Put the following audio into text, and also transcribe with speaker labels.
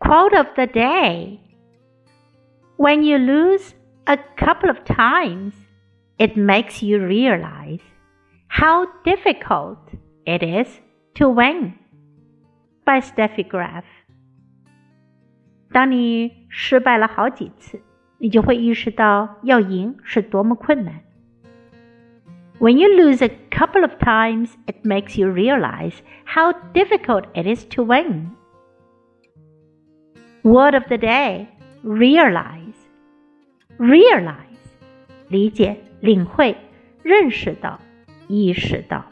Speaker 1: Quote of the day When you lose a couple of times, it makes you realize how difficult it is to win. By Steffi Graf. 当你失败了好几次，你就会意识到要赢是多么困难。When you lose a couple of times, it makes you realize how difficult it is to win. Word of the day realize. Realize 理解、领会、认识到、意识到。